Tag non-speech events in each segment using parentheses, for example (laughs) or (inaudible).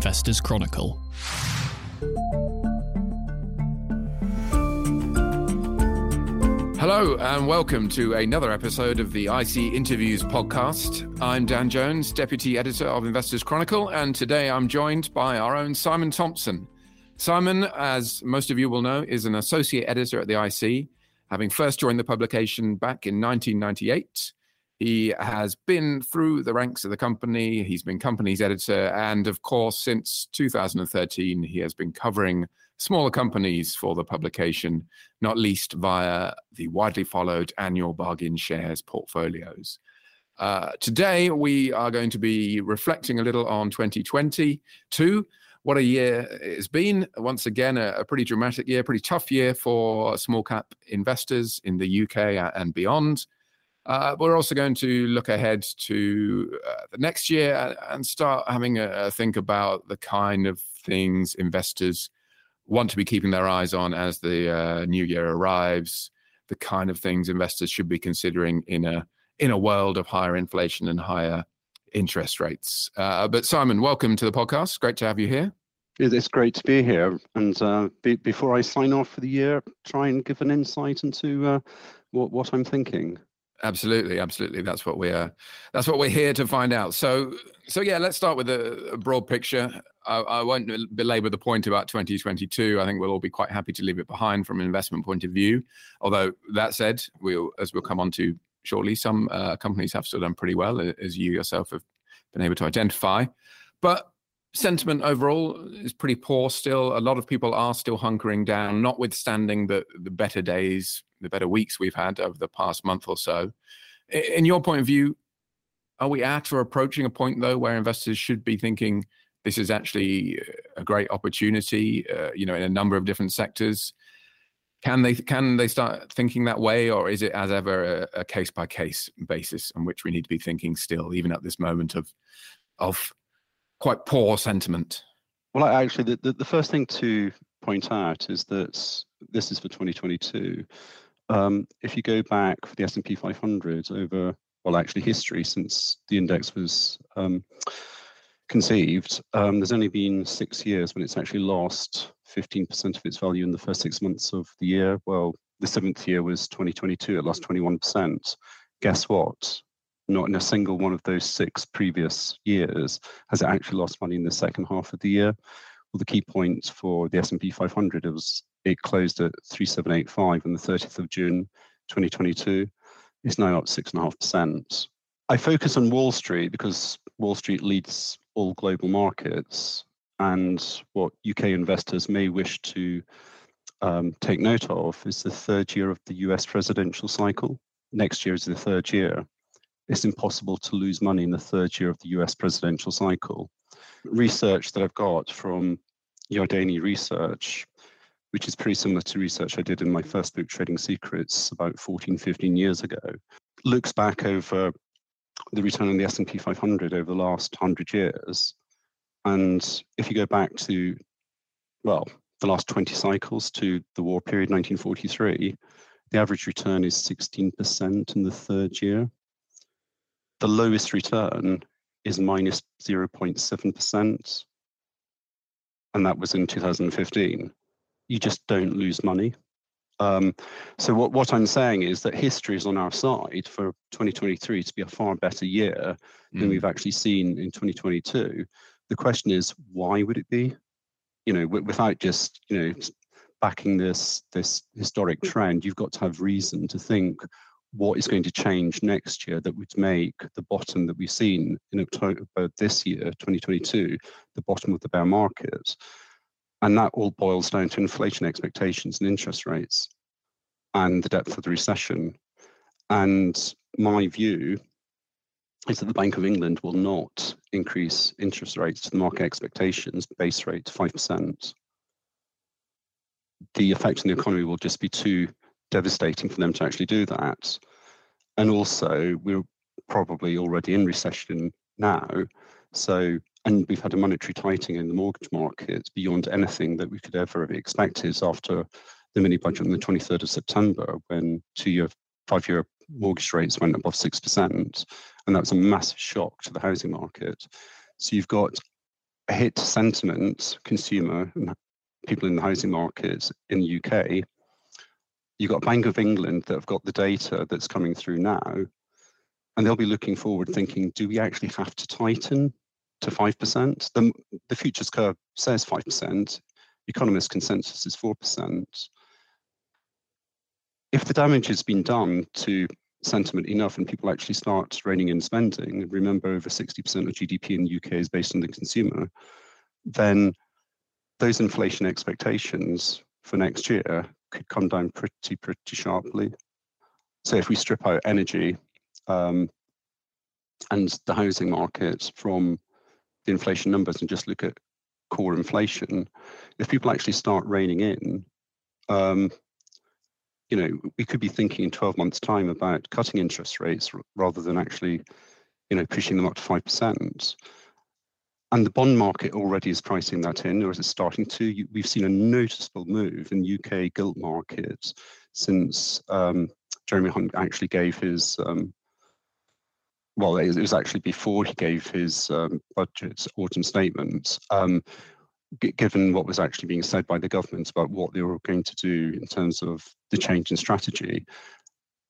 Investors Chronicle. Hello, and welcome to another episode of the IC Interviews podcast. I'm Dan Jones, Deputy Editor of Investors Chronicle, and today I'm joined by our own Simon Thompson. Simon, as most of you will know, is an Associate Editor at the IC, having first joined the publication back in 1998. He has been through the ranks of the company. He's been company's editor. And of course, since 2013, he has been covering smaller companies for the publication, not least via the widely followed annual bargain shares portfolios. Uh, today, we are going to be reflecting a little on 2022. What a year it's been. Once again, a, a pretty dramatic year, pretty tough year for small cap investors in the UK and beyond. Uh, we're also going to look ahead to uh, the next year and start having a, a, think about the kind of things investors want to be keeping their eyes on as the uh, new year arrives. The kind of things investors should be considering in a in a world of higher inflation and higher interest rates. Uh, but Simon, welcome to the podcast. Great to have you here. It's great to be here. And uh, be, before I sign off for the year, try and give an insight into uh, what what I'm thinking. Absolutely, absolutely. That's what we're that's what we're here to find out. So, so yeah, let's start with a, a broad picture. I, I, won't belabor the point about 2022. I think we'll all be quite happy to leave it behind from an investment point of view. Although that said, we'll as we'll come on to shortly, some uh, companies have still done pretty well, as you yourself have been able to identify. But sentiment overall is pretty poor still. A lot of people are still hunkering down, notwithstanding the the better days the better weeks we've had over the past month or so. In your point of view, are we at or approaching a point though where investors should be thinking this is actually a great opportunity? Uh, you know, in a number of different sectors. Can they can they start thinking that way, or is it as ever a case by case basis on which we need to be thinking still, even at this moment of of quite poor sentiment? Well, actually, the, the, first thing to point out is that this is for 2022 um, if you go back for the S&P 500 over, well, actually history since the index was um, conceived, um, there's only been six years when it's actually lost 15% of its value in the first six months of the year. Well, the seventh year was 2022, it lost 21%. Guess what? Not in a single one of those six previous years has it actually lost money in the second half of the year. Well, the key point for the S&P 500 was it closed at 3785 on the 30th of June 2022. It's now up 6.5%. I focus on Wall Street because Wall Street leads all global markets. And what UK investors may wish to um, take note of is the third year of the US presidential cycle. Next year is the third year. It's impossible to lose money in the third year of the US presidential cycle. Research that I've got from Yardeni Research which is pretty similar to research I did in my first book, Trading Secrets, about 14, 15 years ago, looks back over the return on the S&P 500 over the last 100 years. And if you go back to, well, the last 20 cycles to the war period, 1943, the average return is 16% in the third year. The lowest return is minus 0.7%, and that was in 2015 you just don't lose money. Um, so what, what I'm saying is that history is on our side for 2023 to be a far better year than mm. we've actually seen in 2022. The question is, why would it be? You know, w- without just you know backing this this historic trend, you've got to have reason to think what is going to change next year that would make the bottom that we've seen in October this year, 2022, the bottom of the bear market. And that all boils down to inflation expectations and interest rates and the depth of the recession. And my view is that the Bank of England will not increase interest rates to the market expectations, base rate to 5%. The effect on the economy will just be too devastating for them to actually do that. And also, we're probably already in recession now. So and we've had a monetary tightening in the mortgage market beyond anything that we could ever have expected after the mini budget on the 23rd of September, when two-year, five-year mortgage rates went above six percent, and that was a massive shock to the housing market. So you've got a hit to sentiment, consumer, and people in the housing market in the UK. You've got Bank of England that have got the data that's coming through now, and they'll be looking forward thinking, do we actually have to tighten to 5%? The, the futures curve says 5%, economist consensus is 4%. If the damage has been done to sentiment enough and people actually start reining in spending, remember over 60% of GDP in the UK is based on the consumer, then those inflation expectations for next year could come down pretty, pretty sharply. So if we strip out energy um, and the housing market from the inflation numbers and just look at core inflation, if people actually start reining in, um, you know, we could be thinking in 12 months' time about cutting interest rates rather than actually, you know, pushing them up to 5%. And the bond market already is pricing that in, or is it starting to? We've seen a noticeable move in UK gilt markets since um, Jeremy Hunt actually gave his um, well, it was actually before he gave his um, budget autumn statement, um, given what was actually being said by the government about what they were going to do in terms of the change in strategy,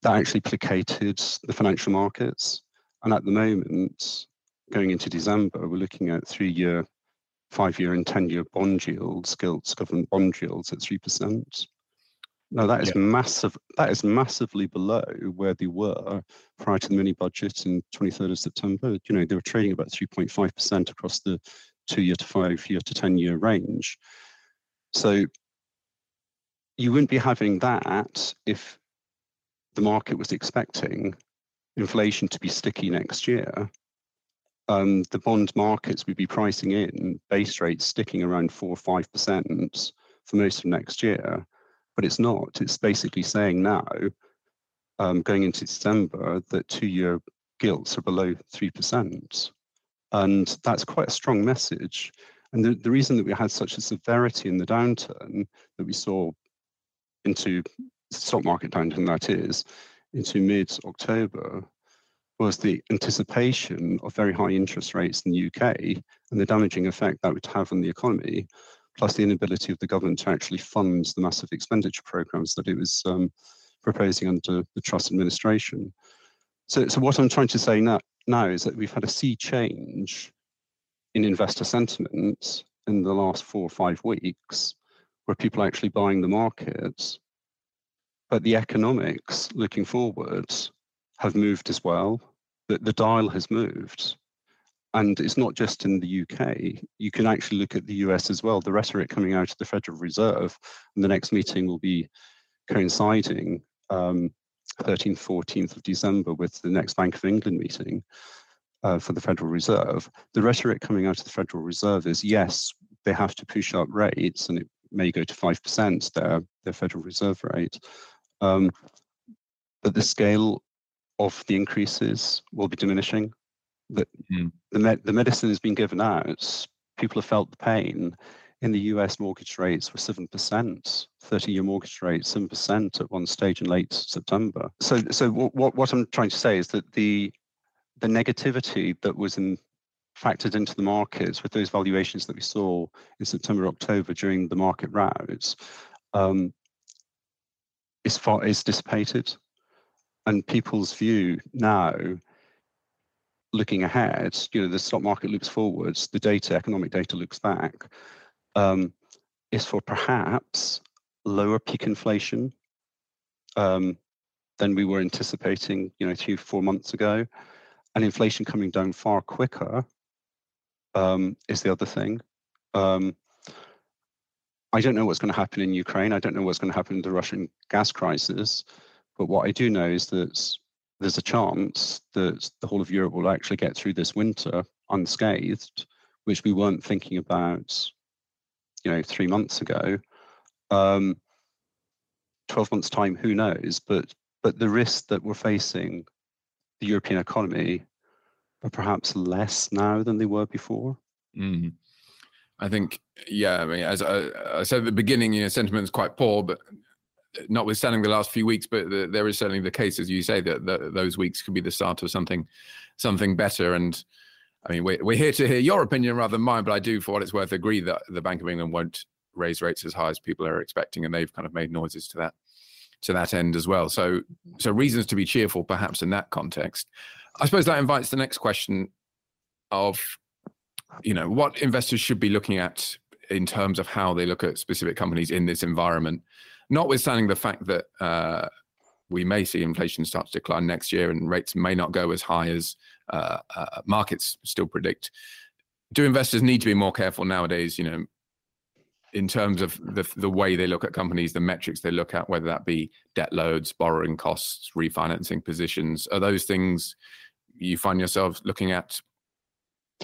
that actually placated the financial markets. And at the moment, going into December, we're looking at three-year, five-year, and ten-year bond yields, gilts, government bond yields at three percent. No, that is yeah. massive. That is massively below where they were prior to the mini budget in 23rd of September. You know, they were trading about 3.5% across the two-year to five-year to 10-year range. So you wouldn't be having that if the market was expecting inflation to be sticky next year. Um, the bond markets would be pricing in base rates sticking around four or five percent for most of next year but it's not. It's basically saying now, um, going into December, that two-year gilts are below 3%. And that's quite a strong message. And the, the reason that we had such a severity in the downturn that we saw into stock market downturn, that is, into mid-October, was the anticipation of very high interest rates in the UK and the damaging effect that would have on the economy plus the inability of the government to actually fund the massive expenditure programs that it was um, proposing under the Truss administration. So, so what I'm trying to say now, now is that we've had a sea change in investor sentiment in the last four or five weeks, where people are actually buying the markets, but the economics looking forward have moved as well. The, the dial has moved. And it's not just in the UK. You can actually look at the US as well. The rhetoric coming out of the Federal Reserve, and the next meeting will be coinciding um, 13th, 14th of December with the next Bank of England meeting uh, for the Federal Reserve. The rhetoric coming out of the Federal Reserve is yes, they have to push up rates, and it may go to 5%, their, their Federal Reserve rate. Um, but the scale of the increases will be diminishing that mm. the, med- the medicine has been given out, people have felt the pain. In the US, mortgage rates were 7%, 30 year mortgage rates, 7% at one stage in late September. So, so what, what I'm trying to say is that the, the negativity that was in, factored into the markets with those valuations that we saw in September, October during the market routes um, is, far, is dissipated. And people's view now looking ahead, you know, the stock market looks forwards, the data, economic data looks back, um, is for perhaps lower peak inflation um, than we were anticipating, you know, three, four months ago, and inflation coming down far quicker um, is the other thing. Um, I don't know what's going to happen in Ukraine. I don't know what's going to happen in the Russian gas crisis. But what I do know is that there's a chance that the whole of Europe will actually get through this winter unscathed, which we weren't thinking about, you know, three months ago. Um, 12 months time, who knows? But but the risk that we're facing the European economy are perhaps less now than they were before. Mm. I think, yeah. I mean, as I, I, said at the beginning, you know, sentiment is quite poor, but notwithstanding the last few weeks, but the, there is certainly the case, as you say, that, that, those weeks could be the start of something, something better. And I mean, we're, we're here to hear your opinion rather than mine, but I do, for what it's worth, agree that the Bank of England won't raise rates as high as people are expecting, and they've kind of made noises to that to that end as well. So, so reasons to be cheerful, perhaps in that context. I suppose that invites the next question of, you know, what investors should be looking at in terms of how they look at specific companies in this environment, notwithstanding the fact that uh, we may see inflation start to decline next year and rates may not go as high as uh, uh, markets still predict. Do investors need to be more careful nowadays? You know, in terms of the the way they look at companies, the metrics they look at, whether that be debt loads, borrowing costs, refinancing positions, are those things you find yourself looking at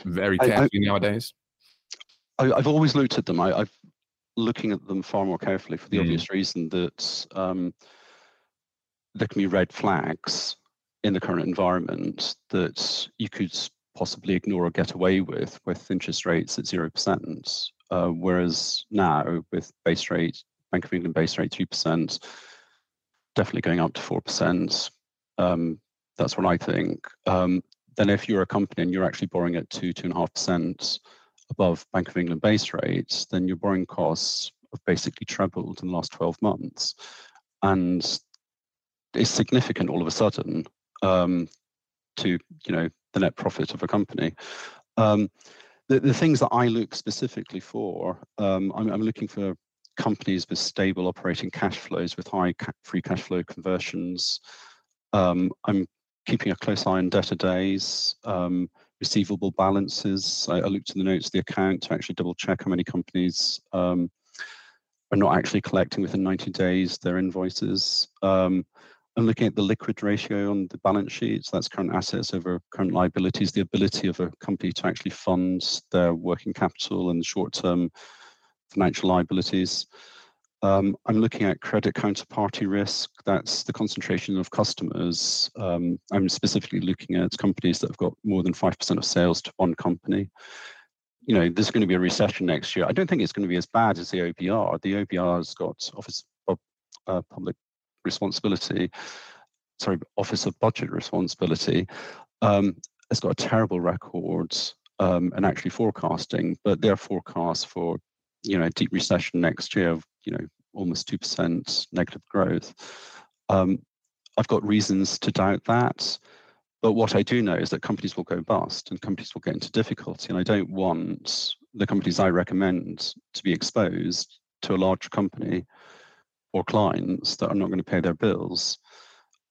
very carefully I, I, nowadays? I, have always looked at them. I, am looking at them far more carefully for the mm. obvious reason that um, there can be red flags in the current environment that you could possibly ignore or get away with with interest rates at 0%. Uh, whereas now, with base rate, Bank of England base rate 2%, definitely going up to 4%. Um, that's what I think. Um, then, if you're a company and you're actually borrowing at 2 2.5%, above Bank of England base rates, then your borrowing costs have basically trebled in the last 12 months. And it's significant all of a sudden um, to you know the net profit of a company. Um, the, the things that I look specifically for, um, I'm, I'm, looking for companies with stable operating cash flows with high ca- free cash flow conversions. Um, I'm keeping a close eye on debtor days, um, receivable balances. I, I, looked in the notes of the account to actually double check how many companies um, are not actually collecting within 90 days their invoices. Um, I'm looking at the liquid ratio on the balance sheet. So that's current assets over current liabilities, the ability of a company to actually fund their working capital and short-term financial liabilities. Um, I'm looking at credit counterparty risk. That's the concentration of customers. Um, I'm specifically looking at companies that have got more than 5% of sales to one company. You know, there's going to be a recession next year. I don't think it's going to be as bad as the OBR. The OBR has got Office of uh, Public Responsibility, sorry, Office of Budget Responsibility. Um, has got a terrible record um, and actually forecasting, but their forecast for you know a deep recession next year you know almost two percent negative growth. Um, I've got reasons to doubt that, but what I do know is that companies will go bust and companies will get into difficulty, and I don't want the companies I recommend to be exposed to a large company or clients that are not going to pay their bills.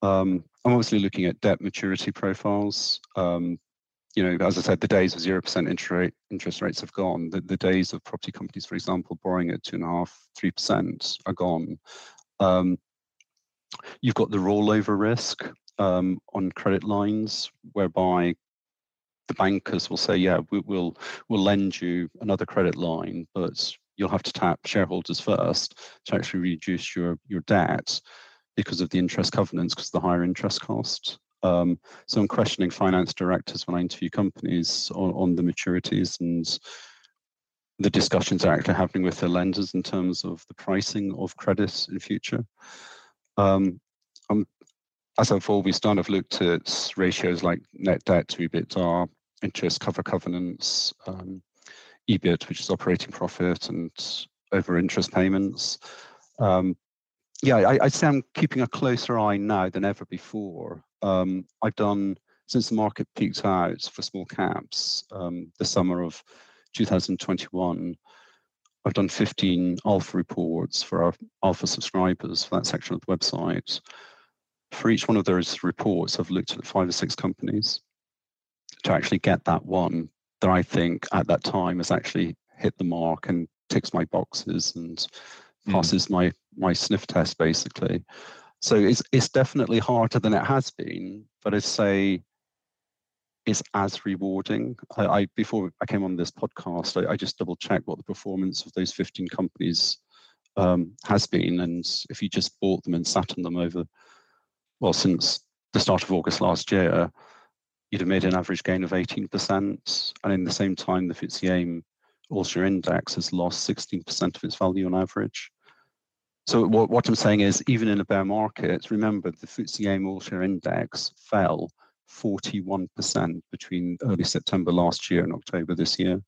Um, I'm obviously looking at debt maturity profiles. Um, you know, as I said, the days of zero percent interest rate interest rates have gone. The, the days of property companies, for example, borrowing at two and a half, three percent are gone. Um, you've got the rollover risk um, on credit lines, whereby the bankers will say, "Yeah, we, will we'll lend you another credit line, but you'll have to tap shareholders first to actually reduce your your debt because of the interest covenants, because of the higher interest cost." Um, so I'm questioning finance directors when I interview companies on, on the maturities and the discussions are actually happening with the lenders in terms of the pricing of credit in future. Um, as I've always done, I've looked at ratios like net debt to EBITDA, interest cover covenants, um, EBIT, which is operating profit, and over interest payments. Um, yeah, I, would say I'm keeping a closer eye now than ever before um, I've done since the market peaked out for small caps um, the summer of 2021. I've done 15 alpha reports for our alpha subscribers for that section of the website. For each one of those reports, I've looked at five or six companies to actually get that one that I think at that time has actually hit the mark and ticks my boxes and mm. passes mm. my my sniff test basically. So it's it's definitely harder than it has been, but I'd say it's as rewarding. I, I before I came on this podcast, I, I, just double checked what the performance of those 15 companies um, has been, and if you just bought them and sat on them over, well, since the start of August last year, you'd have made an average gain of 18%, and in the same time, the FTSE AIM All Share Index has lost 16% of its value on average. So what, what I'm saying is, even in a bear market, remember the FTSE All Share Index fell 41% between early September last year and October this year.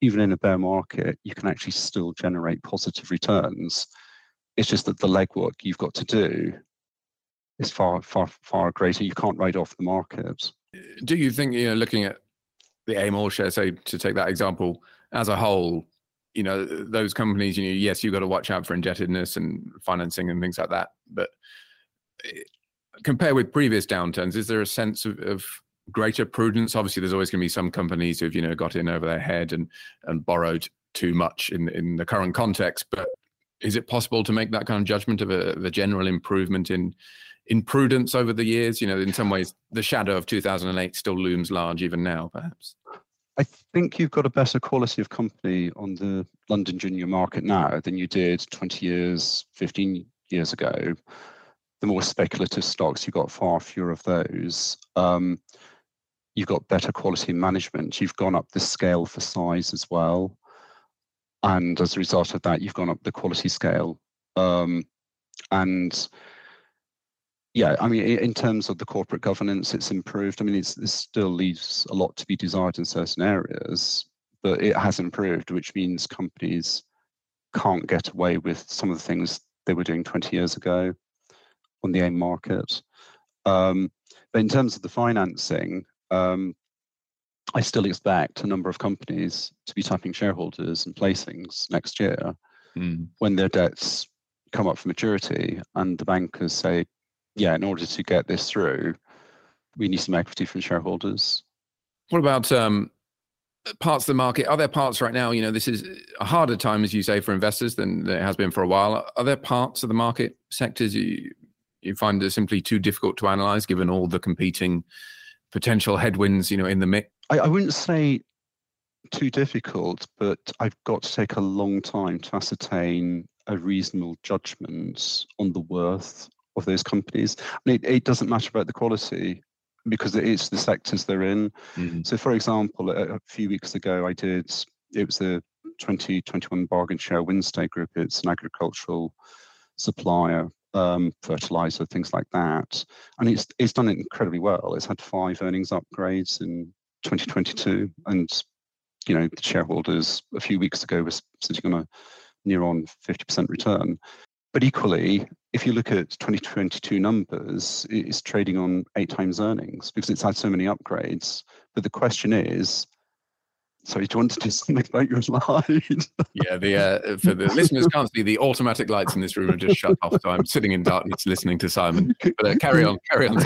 Even in a bear market, you can actually still generate positive returns. It's just that the legwork you've got to do is far, far, far greater. You can't write off the market. Do you think, you know, looking at the AIM all share, say, to take that example, as a whole, you know, those companies, you know, yes, you've got to watch out for indebtedness and financing and things like that. But eh, compare with previous downturns, is there a sense of, of greater prudence? Obviously, there's always going to be some companies who've, you know, got in over their head and, and borrowed too much in, in the current context. But is it possible to make that kind of judgment of a, of a general improvement in in prudence over the years? You know, in some ways, the shadow of 2008 still looms large even now, perhaps. I think you've got a better quality of company on the London junior market now than you did 20 years, 15 years ago. The more speculative stocks, you've got far fewer of those. Um, you've got better quality management. You've gone up the scale for size as well. And as a result of that, you've gone up the quality scale. Um, and yeah, I mean, in terms of the corporate governance, it's improved. I mean, it's, it still leaves a lot to be desired in certain areas, but it has improved, which means companies can't get away with some of the things they were doing 20 years ago on the AIM market. Um, but in terms of the financing, um, I still expect a number of companies to be tapping shareholders and placings next year mm. when their debts come up for maturity and the bankers say, yeah, in order to get this through, we need some equity from shareholders. What about um, parts of the market? Are there parts right now? You know, this is a harder time, as you say, for investors than it has been for a while. Are there parts of the market sectors you you find are simply too difficult to analyze, given all the competing potential headwinds, you know, in the mix? I, I wouldn't say too difficult, but I've got to take a long time to ascertain a reasonable judgment on the worth of those companies. And it, it doesn't matter about the quality because it's the sectors they're in. Mm-hmm. So, for example, a, a, few weeks ago, I did, it was the 2021 bargain share Wynnstay Group. It's an agricultural supplier, um, fertilizer, things like that. And it's, it's done it incredibly well. It's had five earnings upgrades in 2022. And, you know, the shareholders a few weeks ago was sitting on a near on 50% return. But equally, if you look at 2022 numbers, it's trading on eight times earnings because it's had so many upgrades. But the question is, sorry, do you want to do (laughs) something about your slide? yeah, the uh, for the listeners can't see the automatic lights in this room are just shut off. So I'm sitting in darkness listening to Simon. But uh, carry on, carry on,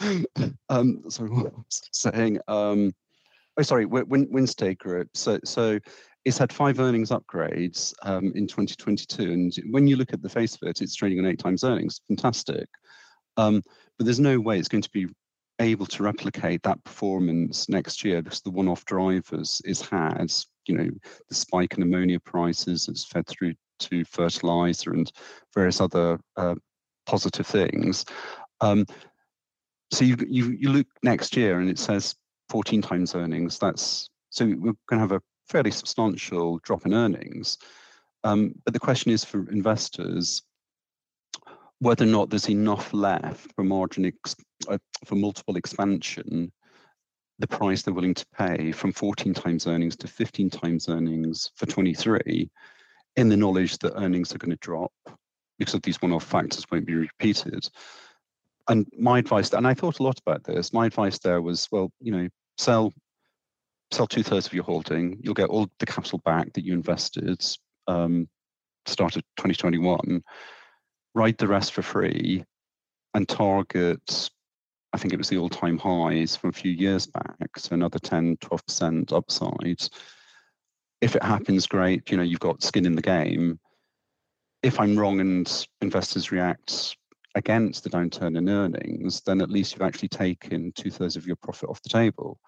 Simon. (laughs) um, sorry, what I was I saying? Um, oh, sorry, Win- Group. So, so it's had five earnings upgrades um, in 2022. And when you look at the face of it, it's trading on eight times earnings. Fantastic. Um, but there's no way it's going to be able to replicate that performance next year because the one-off drivers is has, you know, the spike in ammonia prices that's fed through to fertilizer and various other uh, positive things. Um, so you, you you look next year and it says 14 times earnings. That's so we're going to have a fairly substantial drop in earnings. Um, but the question is for investors whether or not there's enough left for margin uh, for multiple expansion, the price they're willing to pay from 14 times earnings to 15 times earnings for 23, in the knowledge that earnings are going to drop because of these one-off factors won't be repeated. And my advice, and I thought a lot about this. My advice there was, well, you know, sell sell two thirds of your holding, you'll get all the capital back that you invested um, start of 2021, ride the rest for free, and target, I think it was the all time highs from a few years back, so another 10, 12% upside. If it happens, great, you know, you've got skin in the game. If I'm wrong and investors react against the downturn in earnings, then at least you've actually taken two thirds of your profit off the table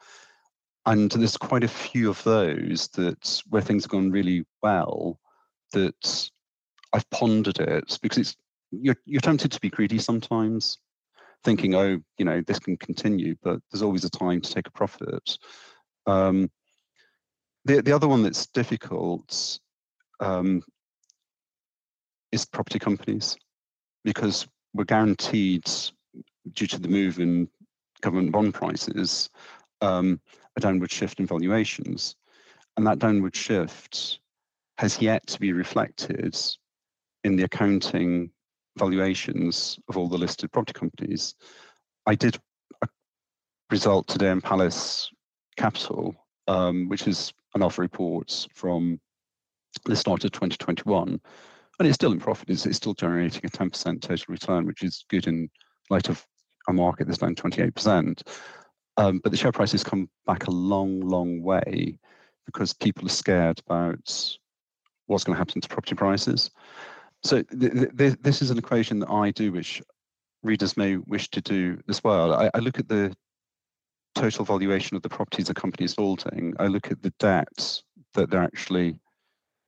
and there's quite a few of those that where things have gone really well that I've pondered it because it's you're you're tempted to be greedy sometimes, thinking, oh, you know, this can continue, but there's always a time to take a profit. Um, the the other one that's difficult um, is property companies because we're guaranteed due to the move in government bond prices, um, a downward shift in valuations. And that downward shift has yet to be reflected in the accounting valuations of all the listed property companies. I did a result today in Palace Capital, um, which is an Alpha report from the start of 2021, and it's still in profit. It's, it's still generating a 10% total return, which is good in light of a market that's down 28%. Um, but the share price has come back a long, long way because people are scared about what's going to happen to property prices. So th- th- this is an equation that I do, which readers may wish to do as well. I, I look at the total valuation of the properties a company is holding. I look at the debt that they're actually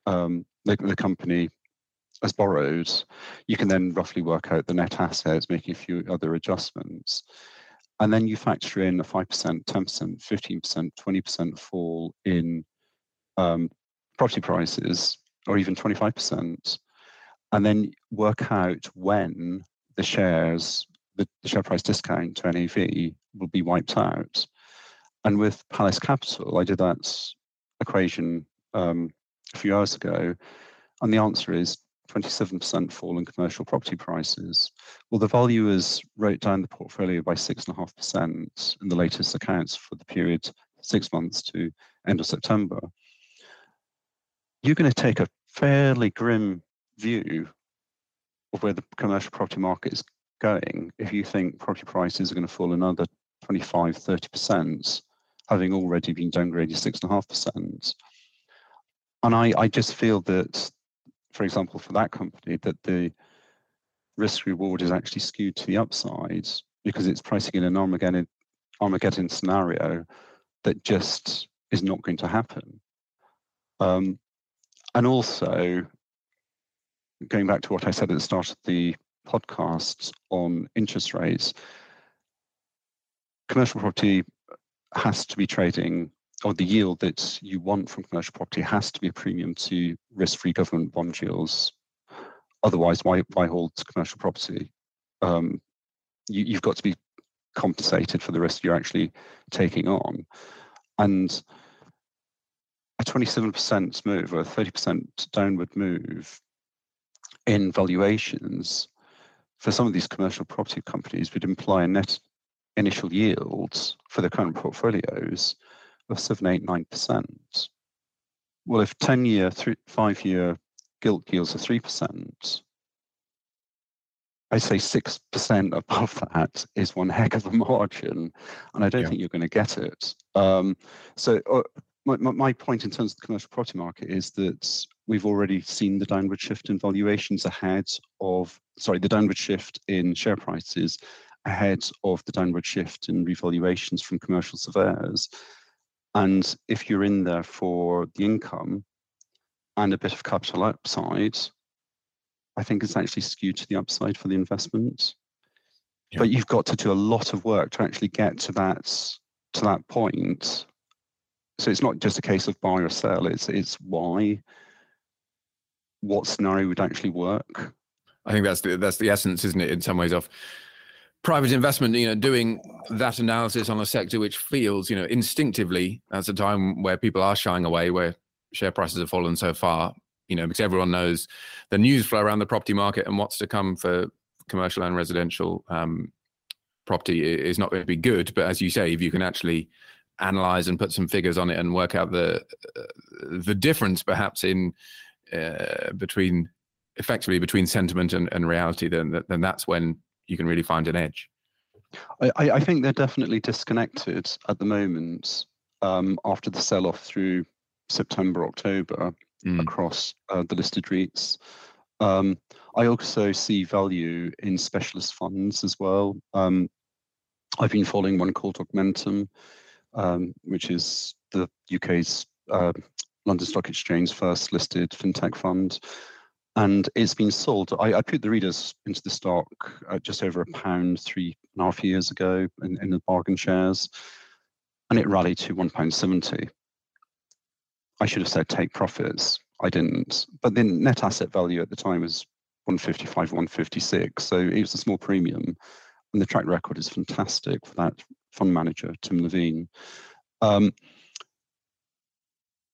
um, the, the company has borrowed. You can then roughly work out the net assets, making a few other adjustments. And then you factor in a 5%, 10%, 15%, 20% fall in um, property prices, or even 25%, and then work out when the shares, the, the share price discount to NAV will be wiped out. And with Palace Capital, I did that equation um, a few hours ago, and the answer is 27% fall in commercial property prices. Well, the valuers wrote down the portfolio by 6.5% in the latest accounts for the period six months to end of September. You're going to take a fairly grim view of where the commercial property market is going if you think property prices are going to fall another 25, 30%, having already been downgraded 6.5%. And I, I just feel that, for example, for that company, that the risk reward is actually skewed to the upside because it's pricing in an Armageddon, Armageddon scenario that just is not going to happen. Um, and also, going back to what I said at the start of the podcast on interest rates, commercial property has to be trading, or the yield that you want from commercial property has to be a premium to risk-free government bond yields. Otherwise, why why hold commercial property? Um, you, you've got to be compensated for the risk you're actually taking on, and a 27% move or a 30% downward move in valuations for some of these commercial property companies would imply a net initial yields for their current portfolios of 7, 8, 9%. Well, if 10 year, five year gilt yields are 3%, I say 6% above that is one heck of a margin, and I don't yeah. think you're going to get it. Um, so, uh, my, my point in terms of the commercial property market is that we've already seen the downward shift in valuations ahead of, sorry, the downward shift in share prices ahead of the downward shift in revaluations from commercial surveyors. And if you're in there for the income and a bit of capital upside, I think it's actually skewed to the upside for the investment. Yeah. But you've got to do a lot of work to actually get to that to that point so it's not just a case of buy or sell. It's it's why, what scenario would actually work. I think that's the that's the essence, isn't it? In some ways, of private investment. You know, doing that analysis on a sector which feels, you know, instinctively as a time where people are shying away, where share prices have fallen so far. You know, because everyone knows the news flow around the property market and what's to come for commercial and residential um, property is not going to be good. But as you say, if you can actually analyze and put some figures on it and work out the uh, the difference perhaps in uh, between effectively between sentiment and, and reality then then that's when you can really find an edge I, I think they're definitely disconnected at the moment um, after the sell-off through September October mm. across uh, the listed REITs um, I also see value in specialist funds as well um, I've been following one called Augmentum um, which is the UK's uh, London Stock Exchange first listed fintech fund. And it's been sold. I, I put the readers into the stock at just over a pound three and a half years ago in, in the bargain shares, and it rallied to one pound seventy. I should have said take profits. I didn't. But the net asset value at the time was 155, 156. So it was a small premium. And the track record is fantastic for that fund manager, Tim Levene. Um,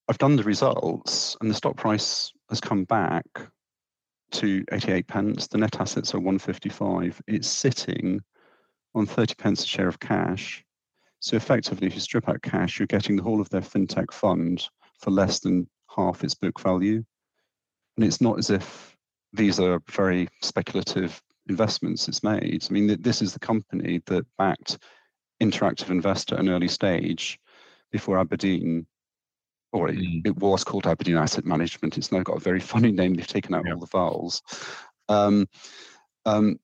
I've done the results, and the stock price has come back to 88 pence. The net assets are 155. It's sitting on 30 pence a share of cash. So effectively, if you strip out cash, you're getting the whole of their fintech fund for less than half its book value. And it's not as if these are very speculative investments it's made. I mean, this is the company that backed Interactive Investor an early stage before Aberdeen, or it, mm. it, was called Aberdeen Asset Management. It's now got a very funny name. They've taken out yeah. all the vowels. Um, um,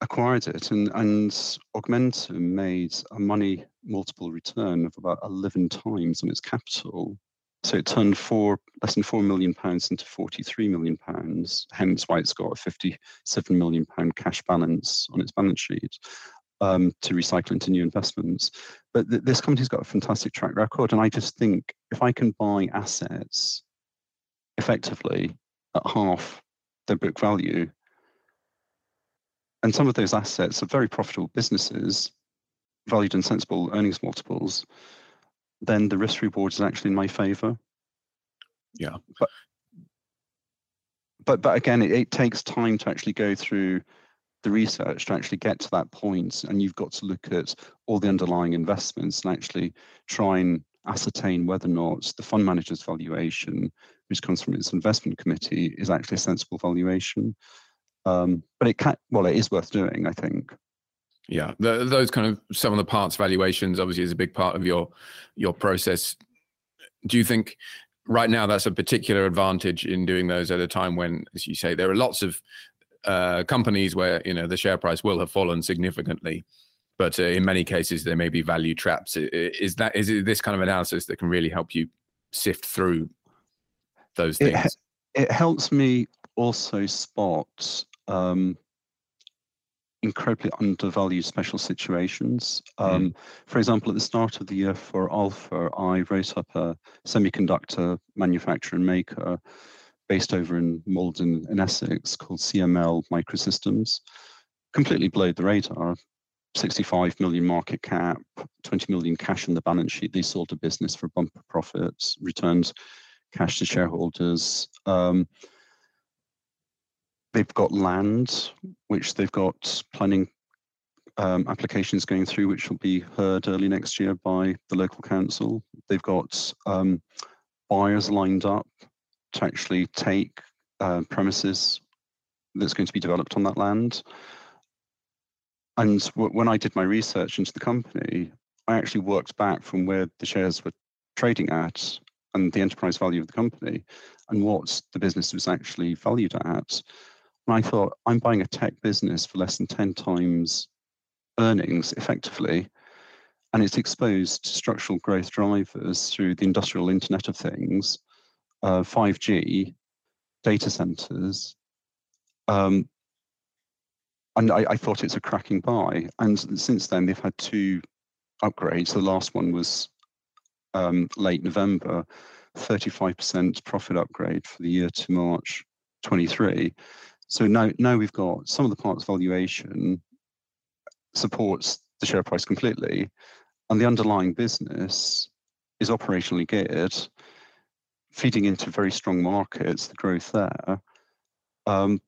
acquired it, and, and Augmentum made a money multiple return of about 11 times on its capital so it turned four less than four million pounds into 43 million pounds, hence why it's got a 57 million pound cash balance on its balance sheet um, to recycle into new investments. But th- this company's got a fantastic track record, and I just think if I can buy assets effectively at half their book value, and some of those assets are very profitable businesses, valued in sensible earnings multiples then the risk reward is actually in my favor. Yeah. But but but again, it, it takes time to actually go through the research to actually get to that point, and you've got to look at all the underlying investments and actually try and ascertain whether or not the fund manager's valuation, which comes from its investment committee, is actually a sensible valuation. Um, but it can well, it is worth doing, I think. Yeah, the, those kind of some of the parts valuations obviously is a big part of your your process. Do you think right now that's a particular advantage in doing those at a time when, as you say, there are lots of uh, companies where you know the share price will have fallen significantly, but uh, in many cases there may be value traps. Is that is it this kind of analysis that can really help you sift through those things? It, it helps me also spot um, incredibly undervalued special situations. Hmm. Um, mm. For example, at the start of the year for Alpha, I wrote up a semiconductor manufacturer and maker based over in Maldon in Essex called CML Microsystems. Completely blowed the radar. 65 million market cap, 20 million cash in the balance sheet. They sold a business for bumper profits, returned cash to shareholders. Um, They've got land, which they've got planning um, applications going through, which will be heard early next year by the local council. They've got um, buyers lined up to actually take uh, premises that's going to be developed on that land. And when I did my research into the company, I actually worked back from where the shares were trading at and the enterprise value of the company and what the business was actually valued at. And I thought, I'm buying a tech business for less than 10 times earnings effectively. And it's exposed to structural growth drivers through the industrial Internet of Things, uh, 5G, data centers. Um, and I, I, thought it's a cracking buy. And since then, they've had two upgrades. The last one was um, late November, 35% profit upgrade for the year to March 23. So now, now we've got some of the parts valuation supports the share price completely, and the underlying business is operationally geared, feeding into very strong markets, the growth there. Um,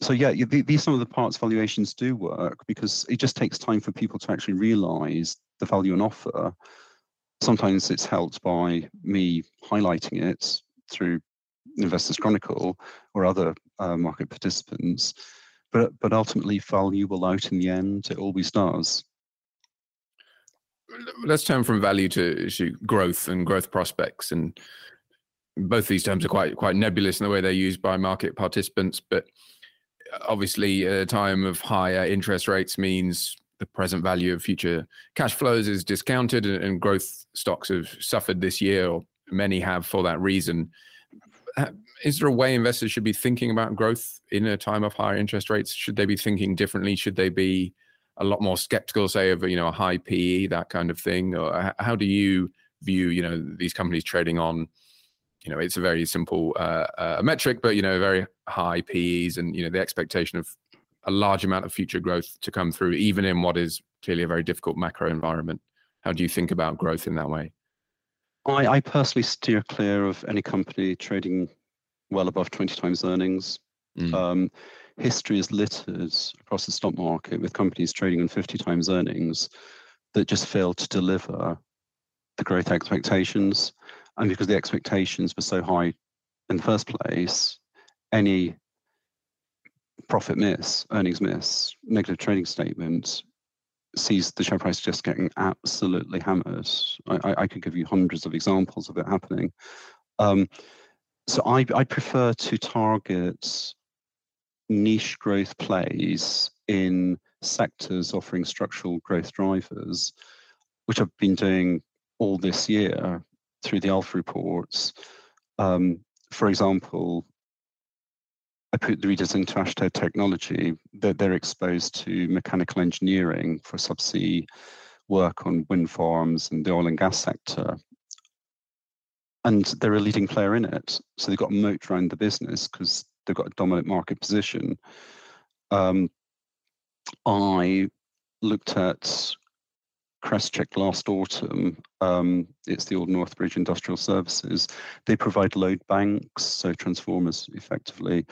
so yeah, these some of the parts valuations do work because it just takes time for people to actually realize the value and offer. Sometimes it's helped by me highlighting it through Investors Chronicle or other uh, market participants. But but ultimately, value will out in the end. It always does. Let's turn from value to, to growth and growth prospects, and both these terms are quite quite nebulous in the way they're used by market participants. But obviously, a time of higher interest rates means the present value of future cash flows is discounted, and growth stocks have suffered this year, or many have for that reason is there a way investors should be thinking about growth in a time of higher interest rates? Should they be thinking differently? Should they be a lot more skeptical, say, of you know a high PE, that kind of thing? Or how do you view you know these companies trading on? You know, it's a very simple uh, uh, metric, but you know, very high PEs, and you know the expectation of a large amount of future growth to come through, even in what is clearly a very difficult macro environment. how do you think about growth in that way? I, I personally steer clear of any company trading well above 20 times earnings. Mm. Um, history is littered across the stock market with companies trading on 50 times earnings that just fail to deliver the growth expectations. And because the expectations were so high in the first place, any profit miss, earnings miss, negative trading statement sees the share price just getting absolutely hammered. I, I could give you hundreds of examples of it happening. Um, so I, I prefer to target niche growth plays in sectors offering structural growth drivers, which I've been doing all this year through the Alpha reports. Um, for example, I put the readers into Ashtead Technology, they're, they're exposed to mechanical engineering for subsea work on wind farms and the oil and gas sector. And they're a leading player in it. So they've got a moat around the business because they've got a dominant market position. Um, I looked at Crestchic last autumn. Um, it's the old Northbridge Industrial Services. They provide load banks, so transformers effectively,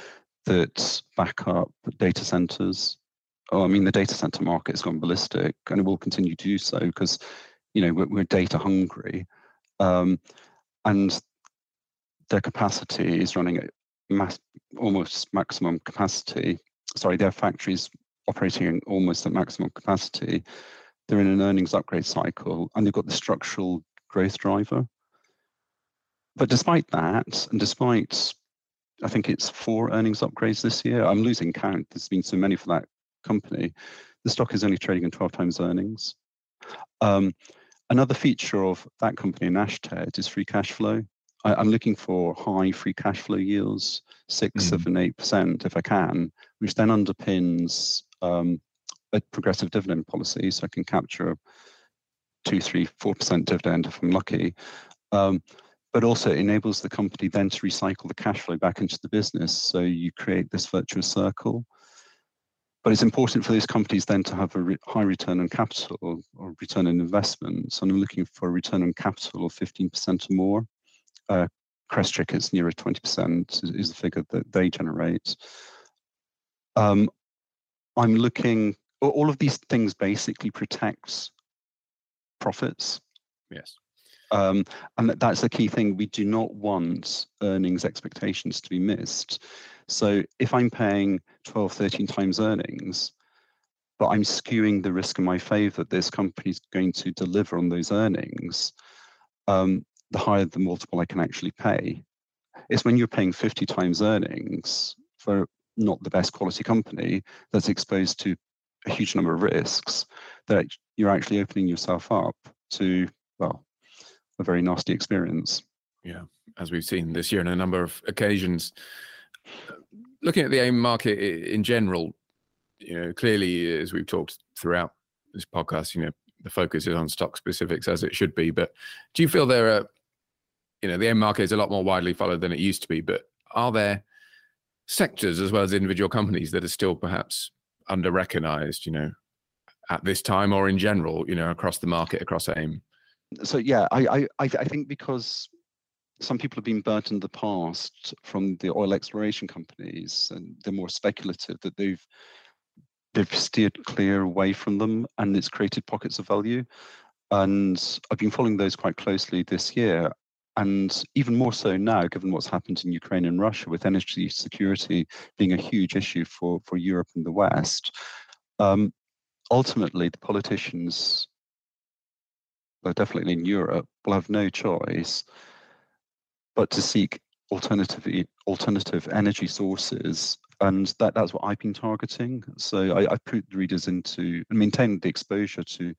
that back up data centers. Oh, I mean, the data center market has gone ballistic, and it will continue to do so because, you know, we're, we're data hungry, um, and their capacity is running at mass, almost maximum capacity. Sorry, their factories operating almost at maximum capacity. They're in an earnings upgrade cycle, and they've got the structural growth driver. But despite that, and despite I think it's four earnings upgrades this year. I'm losing count. There's been so many for that company. The stock is only trading in 12 times earnings. Um, another feature of that company in Ashtead is free cash flow. I, am looking for high free cash flow yields, six, mm. seven, eight percent if I can, which then underpins um, a progressive dividend policy, so I can capture two, three, four percent dividend if I'm lucky. Um, but also enables the company then to recycle the cash flow back into the business. So you create this virtuous circle. But it's important for these companies then to have a re- high return on capital or return on investment. So I'm looking for a return on capital of 15% or more. Uh, Crestchic is nearer 20% is the figure that they generate. Um, I'm looking, all of these things basically protects profits. Yes. Um, and that's the key thing. We do not want earnings expectations to be missed. So if I'm paying 12, 13 times earnings, but I'm skewing the risk in my favor that this company is going to deliver on those earnings, um, the higher the multiple I can actually pay. It's when you're paying 50 times earnings for not the best quality company that's exposed to a huge number of risks that you're actually opening yourself up to, well, a very nasty experience. Yeah, as we've seen this year on a number of occasions. Looking at the AIM market in general, you know, clearly as we've talked throughout this podcast, you know, the focus is on stock specifics as it should be. But do you feel there are, you know, the AIM market is a lot more widely followed than it used to be, but are there sectors as well as individual companies that are still perhaps under recognized, you know, at this time or in general, you know, across the market, across AIM? so yeah, I, I I think because some people have been burnt in the past from the oil exploration companies and they're more speculative that they've they've steered clear away from them and it's created pockets of value. And I've been following those quite closely this year. And even more so now, given what's happened in Ukraine and Russia, with energy security being a huge issue for, for Europe and the West, um, ultimately the politicians but definitely in Europe, will have no choice but to seek alternative alternative energy sources, and that that's what I've been targeting. So I, I put readers into and maintain the exposure to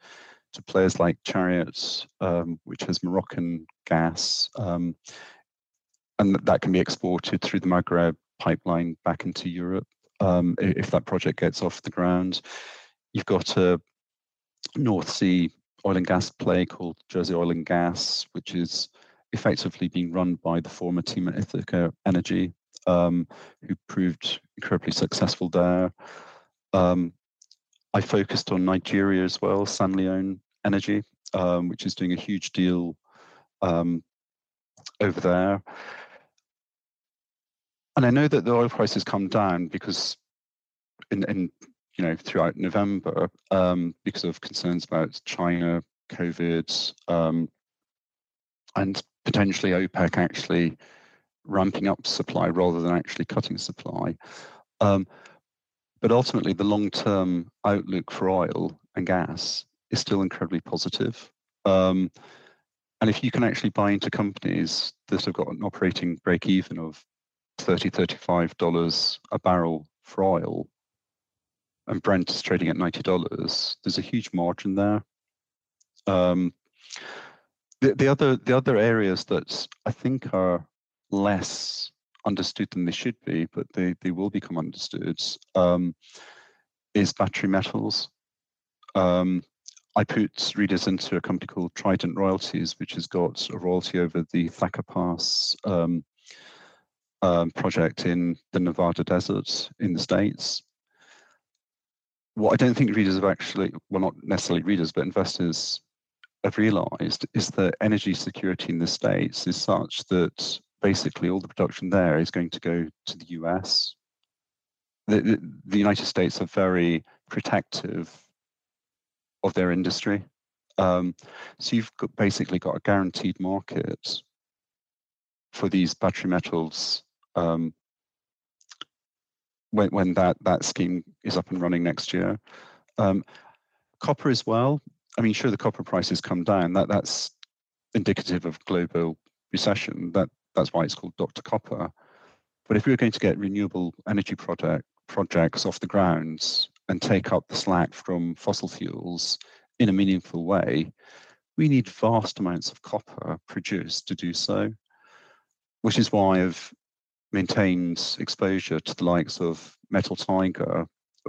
to players like Chariots, um, which has Moroccan gas, um, and that can be exported through the Maghreb pipeline back into Europe um, if that project gets off the ground. You've got a North Sea oil and gas play called Jersey Oil and Gas, which is effectively being run by the former team at Ithaca Energy, um, who proved incredibly successful there. Um, I focused on Nigeria as well, Savannah Energy, um, which is doing a huge deal um, over there. And I know that the oil price has come down because in, in you know throughout November um, because of concerns about China, COVID, um, and potentially OPEC actually ramping up supply rather than actually cutting supply. Um, but ultimately, the long-term outlook for oil and gas is still incredibly positive. Um, and if you can actually buy into companies that have got an operating break even of $30, $35 a barrel for oil, and Brent is trading at $90, there's a huge margin there. Um, the, the other the other areas that I think are less understood than they should be, but they, they will become understood, um, is battery metals. Um, I put readers into a company called Trident Royalties, which has got a royalty over the Thacker Pass um, um, project in the Nevada desert in the States. What I don't think readers have actually, well, not necessarily readers, but investors have realized is that energy security in the States is such that basically all the production there is going to go to the US. The, the, the United States are very protective of their industry. Um, so you've got, basically got a guaranteed market for these battery metals um, when, when that, that scheme is up and running next year. Um, copper as well. I mean, sure, the copper prices come down. That that's indicative of global recession. That that's why it's called Dr. Copper. But if we are going to get renewable energy project projects off the ground and take up the slack from fossil fuels in a meaningful way, we need vast amounts of copper produced to do so, which is why I've maintained exposure to the likes of Metal Tiger,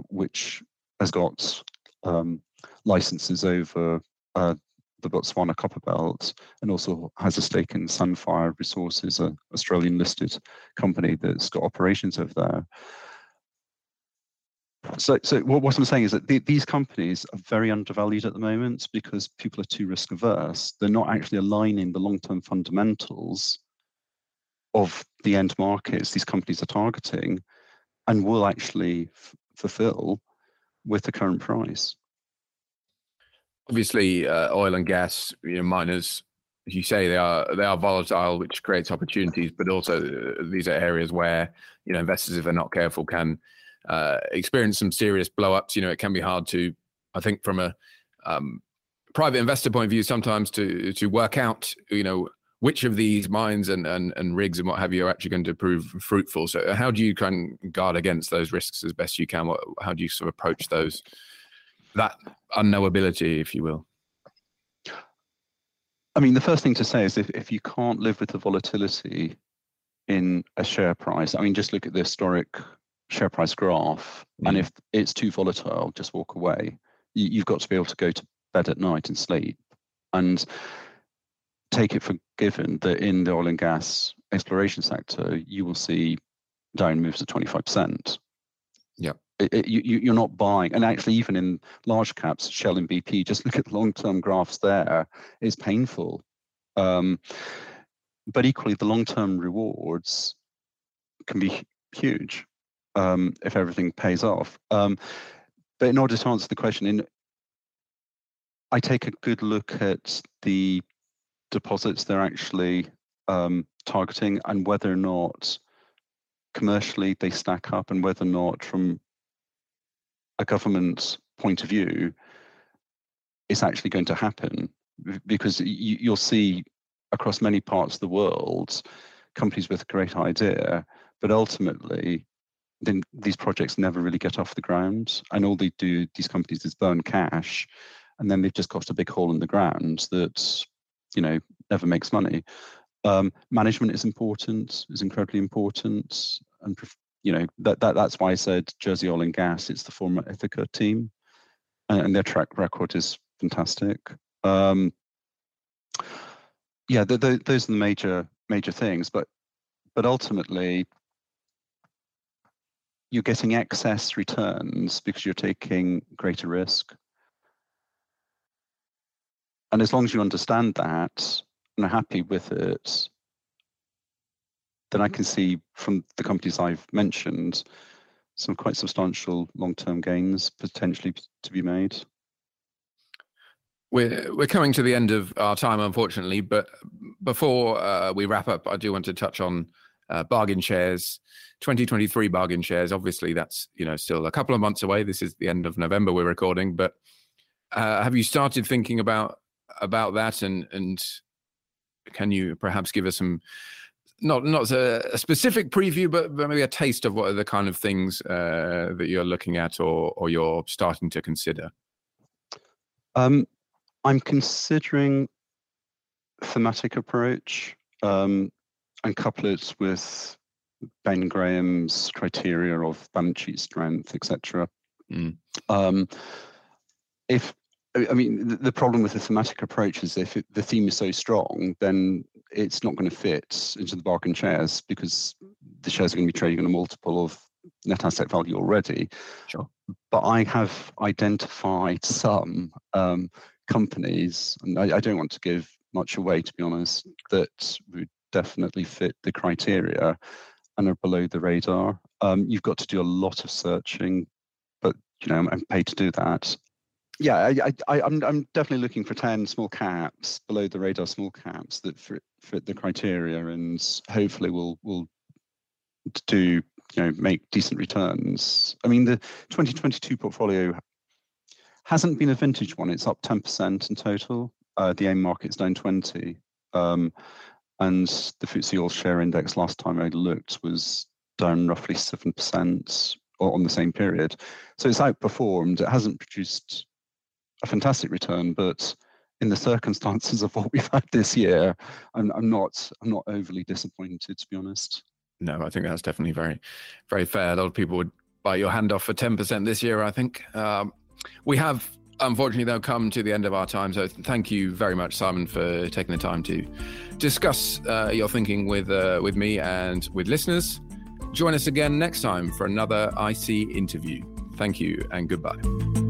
which has got um, licenses over uh, the Botswana Copper Belt and also has a stake in Sandfire Resources, an Australian listed company that's got operations over there. So, so what, I'm saying is that the, these companies are very undervalued at the moment because people are too risk averse. They're not actually aligning the long-term fundamentals of the end markets these companies are targeting and will actually fulfill with the current price. Obviously, uh, oil and gas you know, miners, as you say, they are they are volatile, which creates opportunities. But also, uh, these are areas where you know investors, if they're not careful, can uh, experience some serious blowups. You know, it can be hard to, I think, from a um, private investor point of view, sometimes to to work out, you know, which of these mines and, and, and rigs and what have you are actually going to prove fruitful. So, uh, how do you kind of guard against those risks as best you can? What, how do you sort of approach those that unknowability, if you will? I mean, the first thing to say is if, if you can't live with the volatility in a share price, I mean, just look at the historic share price graph, mm. and if it's too volatile, just walk away. You, you've got to be able to go to bed at night and sleep. And take it for given that in the oil and gas exploration sector, you will see down moves of 25%. Yeah. You, you're not buying, and actually, even in large caps, Shell and BP, just (laughs) look at the long term graphs there, it's painful. Um, but equally, the long term rewards can be huge um, if everything pays off. Um, but in order to answer the question, in I take a good look at the deposits they're actually um, targeting and whether or not commercially they stack up and whether or not from a government's point of view it's actually going to happen because you, you'll see across many parts of the world companies with a great idea but ultimately then these projects never really get off the ground and all they do these companies is burn cash and then they've just got a big hole in the ground that you know never makes money. Um, management is important, is incredibly important, and you know that, that that's why I said Jersey Oil and Gas. It's the former Ithaca team, and, and their track record is fantastic. Um, yeah, the, the, those are the major major things, but but ultimately you're getting excess returns because you're taking greater risk. and as long as you understand that happy with it, then I can see from the companies I've mentioned some quite substantial long-term gains potentially to be made. We're we're coming to the end of our time, unfortunately. But before uh, we wrap up, I do want to touch on uh, bargain shares, 2023 bargain shares. Obviously, that's you know still a couple of months away. This is the end of November we're recording. But uh, have you started thinking about about that? And and can you perhaps give us some not not a, a specific preview, but, but, maybe a taste of what are the kind of things uh, that you're looking at or or you're starting to consider? Um, I'm considering thematic approach um, and couple it with Ben Graham's criteria of balance sheet strength, etc. Mm. Um, if I mean the, problem with the thematic approach is if it, the theme is so strong, then it's not going to fit into the bargain shares because the shares are going to be trading on a multiple of net asset value already. Sure. But I have identified some um, companies, and I, I, don't want to give much away, to be honest, that would definitely fit the criteria and are below the radar. Um, you've got to do a lot of searching, but you know I'm paid to do that. Yeah, I, I, I'm I'm definitely looking for ten small caps below the radar, small caps that fit, fit the criteria, and hopefully will will do you know make decent returns. I mean, the 2022 portfolio hasn't been a vintage one. It's up 10% in total. Uh, the AIM market's down 20. Um, and the FTSE All Share Index last time I looked was down roughly 7% on the same period. So it's outperformed. It hasn't produced a fantastic return, but in the circumstances of what we've had this year, I'm, I'm not I'm not overly disappointed to be honest. No, I think that's definitely very, very fair. A lot of people would bite your hand off for 10% this year, I think. Um, we have unfortunately though come to the end of our time so thank you very much simon for taking the time to discuss uh, your thinking with uh, with me and with listeners join us again next time for another ic interview thank you and goodbye